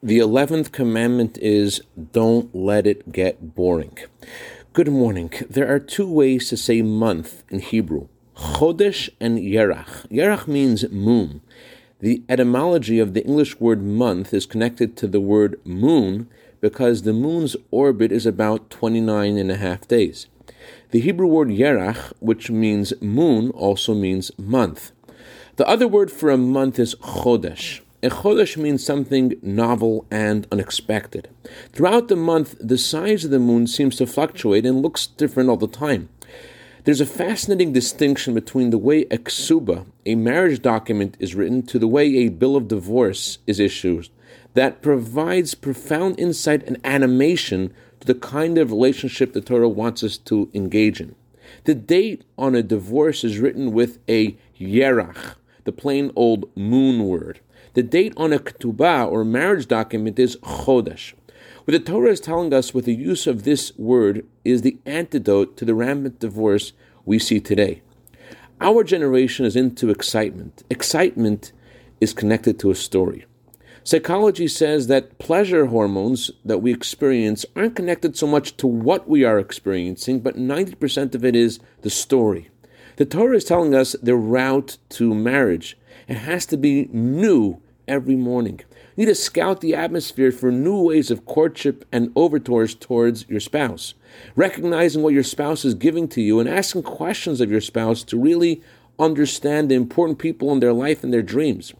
The 11th commandment is don't let it get boring. Good morning. There are two ways to say month in Hebrew Chodesh and Yerach. Yerach means moon. The etymology of the English word month is connected to the word moon because the moon's orbit is about 29 and a half days. The Hebrew word Yerach, which means moon, also means month. The other word for a month is Chodesh. A chodesh means something novel and unexpected. Throughout the month, the size of the moon seems to fluctuate and looks different all the time. There's a fascinating distinction between the way a ksuba, a marriage document, is written to the way a bill of divorce is issued that provides profound insight and animation to the kind of relationship the Torah wants us to engage in. The date on a divorce is written with a yerach, the plain old moon word. The date on a ketubah or marriage document is chodesh. What the Torah is telling us with the use of this word is the antidote to the rampant divorce we see today. Our generation is into excitement. Excitement is connected to a story. Psychology says that pleasure hormones that we experience aren't connected so much to what we are experiencing, but 90% of it is the story. The Torah is telling us the route to marriage. It has to be new every morning. You need to scout the atmosphere for new ways of courtship and overtures towards your spouse. Recognizing what your spouse is giving to you and asking questions of your spouse to really understand the important people in their life and their dreams.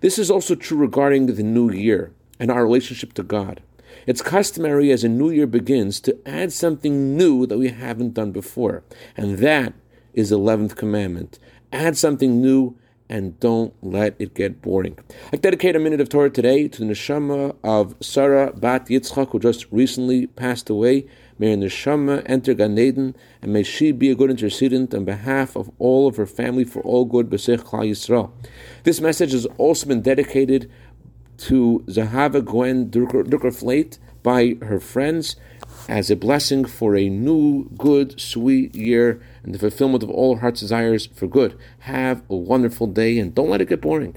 This is also true regarding the new year and our relationship to God. It's customary as a new year begins to add something new that we haven't done before. And that is the 11th commandment. Add something new and don't let it get boring. I dedicate a minute of Torah today to the neshama of Sarah Bat Yitzchak, who just recently passed away. May her neshama enter Gan Eden, and may she be a good intercedent on behalf of all of her family for all good B'Sech Klal Yisrael. This message has also been dedicated to Zahava Gwen Drucker by her friends as a blessing for a new, good, sweet year and the fulfillment of all heart's desires for good. Have a wonderful day and don't let it get boring.